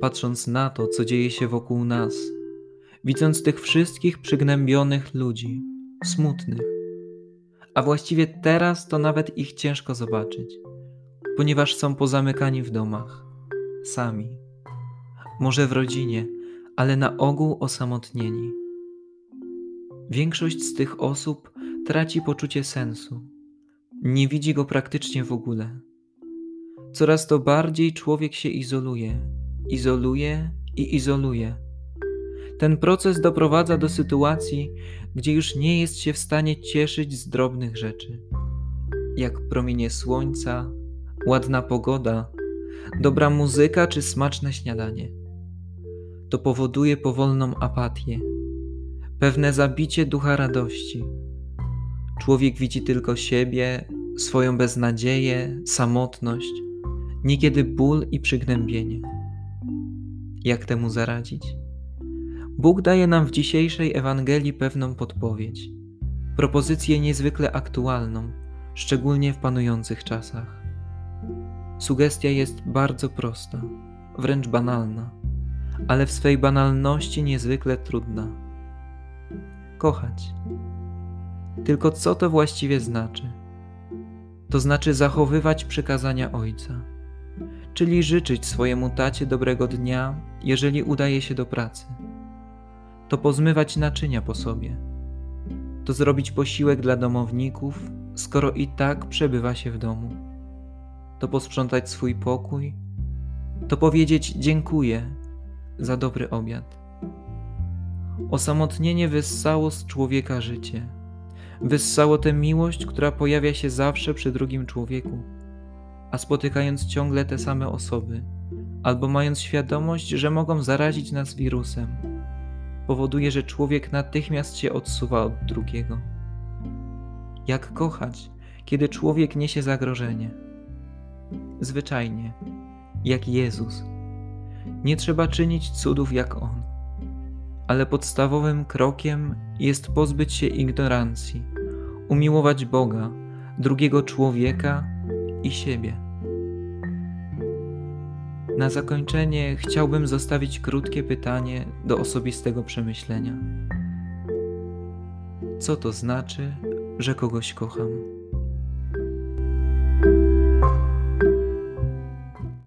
patrząc na to, co dzieje się wokół nas, widząc tych wszystkich przygnębionych ludzi, smutnych. A właściwie teraz to nawet ich ciężko zobaczyć, ponieważ są pozamykani w domach, sami. Może w rodzinie, ale na ogół osamotnieni. Większość z tych osób traci poczucie sensu. Nie widzi go praktycznie w ogóle. Coraz to bardziej człowiek się izoluje, izoluje i izoluje. Ten proces doprowadza do sytuacji, gdzie już nie jest się w stanie cieszyć z drobnych rzeczy, jak promienie słońca, ładna pogoda, dobra muzyka czy smaczne śniadanie. To powoduje powolną apatię, pewne zabicie ducha radości. Człowiek widzi tylko siebie, swoją beznadzieję, samotność, niekiedy ból i przygnębienie. Jak temu zaradzić? Bóg daje nam w dzisiejszej Ewangelii pewną podpowiedź, propozycję niezwykle aktualną, szczególnie w panujących czasach. Sugestia jest bardzo prosta, wręcz banalna, ale w swej banalności niezwykle trudna. Kochać. Tylko co to właściwie znaczy? To znaczy zachowywać przykazania Ojca, czyli życzyć swojemu tacie dobrego dnia, jeżeli udaje się do pracy. To pozmywać naczynia po sobie, to zrobić posiłek dla domowników, skoro i tak przebywa się w domu, to posprzątać swój pokój, to powiedzieć dziękuję za dobry obiad. Osamotnienie wyssało z człowieka życie, wyssało tę miłość, która pojawia się zawsze przy drugim człowieku, a spotykając ciągle te same osoby, albo mając świadomość, że mogą zarazić nas wirusem powoduje, że człowiek natychmiast się odsuwa od drugiego. Jak kochać, kiedy człowiek niesie zagrożenie? Zwyczajnie, jak Jezus. Nie trzeba czynić cudów jak On, ale podstawowym krokiem jest pozbyć się ignorancji, umiłować Boga, drugiego człowieka i siebie. Na zakończenie chciałbym zostawić krótkie pytanie do osobistego przemyślenia. Co to znaczy, że kogoś kocham?